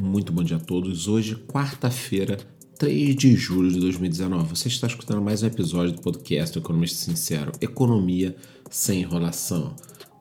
Muito bom dia a todos. Hoje, quarta-feira, 3 de julho de 2019. Você está escutando mais um episódio do podcast do Economista Sincero, Economia sem enrolação.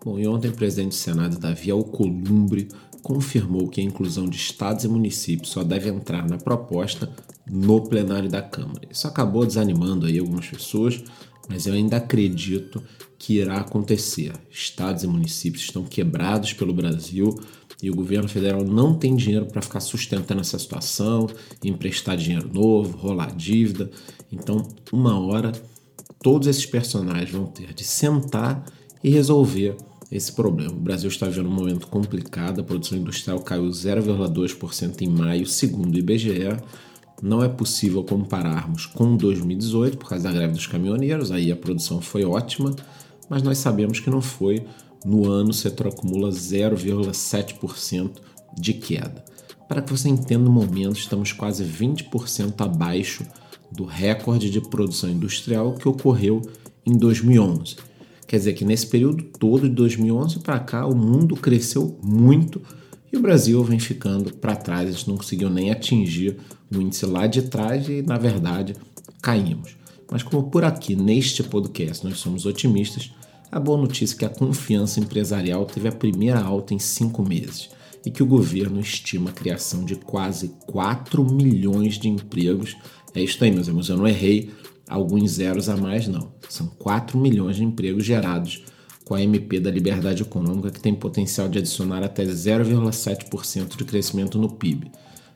Bom, e ontem o presidente do Senado, Davi Alcolumbre, confirmou que a inclusão de estados e municípios só deve entrar na proposta no plenário da Câmara. Isso acabou desanimando aí algumas pessoas, mas eu ainda acredito que irá acontecer. Estados e municípios estão quebrados pelo Brasil e o governo federal não tem dinheiro para ficar sustentando essa situação, emprestar dinheiro novo, rolar dívida. Então, uma hora, todos esses personagens vão ter de sentar e resolver esse problema. O Brasil está vivendo um momento complicado, a produção industrial caiu 0,2% em maio, segundo o IBGE. Não é possível compararmos com 2018 por causa da greve dos caminhoneiros, aí a produção foi ótima, mas nós sabemos que não foi. No ano, o setor acumula 0,7% de queda. Para que você entenda o momento, estamos quase 20% abaixo do recorde de produção industrial que ocorreu em 2011. Quer dizer que nesse período todo de 2011 para cá, o mundo cresceu muito e o Brasil vem ficando para trás. A gente não conseguiu nem atingir o índice lá de trás e, na verdade, caímos. Mas, como por aqui neste podcast nós somos otimistas, a boa notícia é que a confiança empresarial teve a primeira alta em cinco meses e que o governo estima a criação de quase 4 milhões de empregos. É isso aí, meus irmãos, eu não errei alguns zeros a mais, não. São 4 milhões de empregos gerados com a MP da Liberdade Econômica, que tem potencial de adicionar até 0,7% de crescimento no PIB.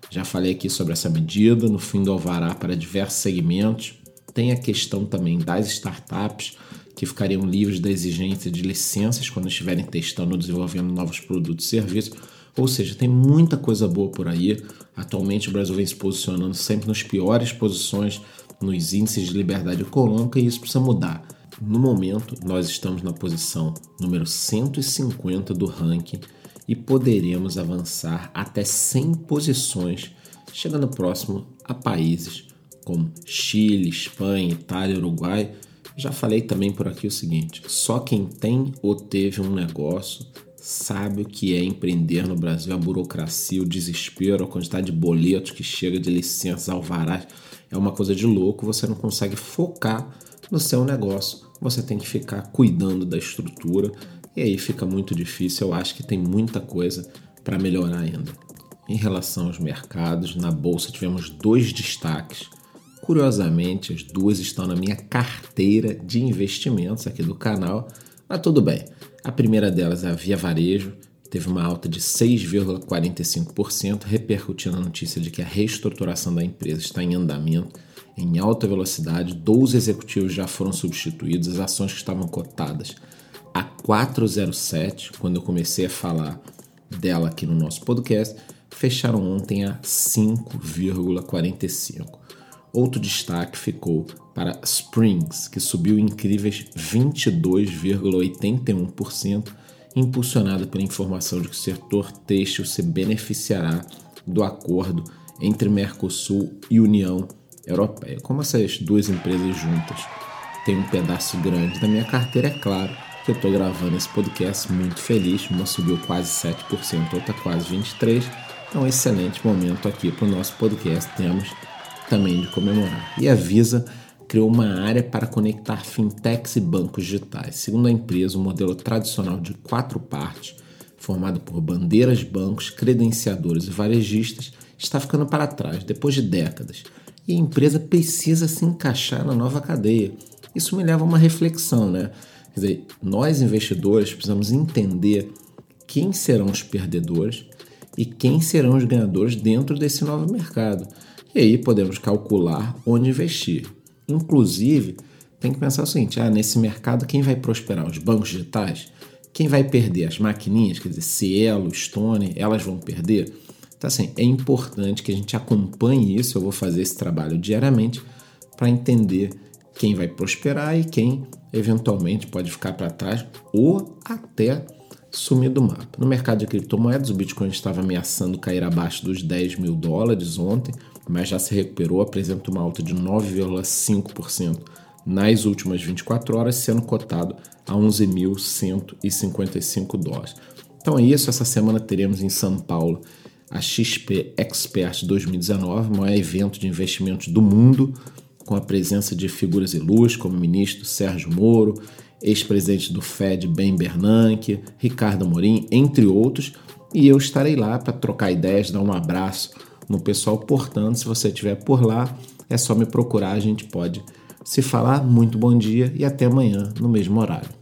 Já falei aqui sobre essa medida, no fim do alvará para diversos segmentos. Tem a questão também das startups, que ficariam livres da exigência de licenças quando estiverem testando ou desenvolvendo novos produtos e serviços. Ou seja, tem muita coisa boa por aí. Atualmente o Brasil vem se posicionando sempre nas piores posições nos índices de liberdade econômica e isso precisa mudar. No momento, nós estamos na posição número 150 do ranking e poderemos avançar até 100 posições, chegando próximo a países como Chile, Espanha, Itália, Uruguai. Já falei também por aqui o seguinte: só quem tem ou teve um negócio sabe o que é empreender no Brasil, a burocracia, o desespero, a quantidade de boletos que chega de licenças, alvarás é uma coisa de louco, você não consegue focar no seu negócio, você tem que ficar cuidando da estrutura e aí fica muito difícil. Eu acho que tem muita coisa para melhorar ainda. Em relação aos mercados, na bolsa tivemos dois destaques. Curiosamente, as duas estão na minha carteira de investimentos aqui do canal, mas tudo bem. A primeira delas é a Via Varejo, teve uma alta de 6,45%, repercutindo a notícia de que a reestruturação da empresa está em andamento em alta velocidade. 12 executivos já foram substituídos, as ações que estavam cotadas a 4,07, quando eu comecei a falar dela aqui no nosso podcast, fecharam ontem a 5,45. Outro destaque ficou para Springs, que subiu incríveis 22,81% impulsionada pela informação de que o setor têxtil se beneficiará do acordo entre Mercosul e União Europeia. Como essas duas empresas juntas têm um pedaço grande da minha carteira, é claro que eu estou gravando esse podcast muito feliz. Uma subiu quase 7%, outra quase 23%. Então, excelente momento aqui para o nosso podcast. Temos também de comemorar. E avisa criou uma área para conectar fintechs e bancos digitais. Segundo a empresa, o um modelo tradicional de quatro partes, formado por bandeiras, bancos, credenciadores e varejistas, está ficando para trás depois de décadas. E a empresa precisa se encaixar na nova cadeia. Isso me leva a uma reflexão, né? Quer dizer, nós investidores precisamos entender quem serão os perdedores e quem serão os ganhadores dentro desse novo mercado. E aí podemos calcular onde investir. Inclusive, tem que pensar o seguinte: ah, nesse mercado quem vai prosperar? Os bancos digitais? Quem vai perder? As maquininhas, quer dizer, Cielo, Stone, elas vão perder? Então, assim, é importante que a gente acompanhe isso. Eu vou fazer esse trabalho diariamente para entender quem vai prosperar e quem eventualmente pode ficar para trás ou até sumir do mapa. No mercado de criptomoedas, o Bitcoin estava ameaçando cair abaixo dos 10 mil dólares ontem mas já se recuperou, apresenta uma alta de 9,5% nas últimas 24 horas, sendo cotado a 11.155 dólares. Então é isso, essa semana teremos em São Paulo a XP Expert 2019, o maior evento de investimentos do mundo, com a presença de figuras ilustres como o ministro Sérgio Moro, ex-presidente do Fed Ben Bernanke, Ricardo Amorim, entre outros, e eu estarei lá para trocar ideias, dar um abraço no pessoal. Portanto, se você estiver por lá, é só me procurar, a gente pode se falar. Muito bom dia e até amanhã no mesmo horário.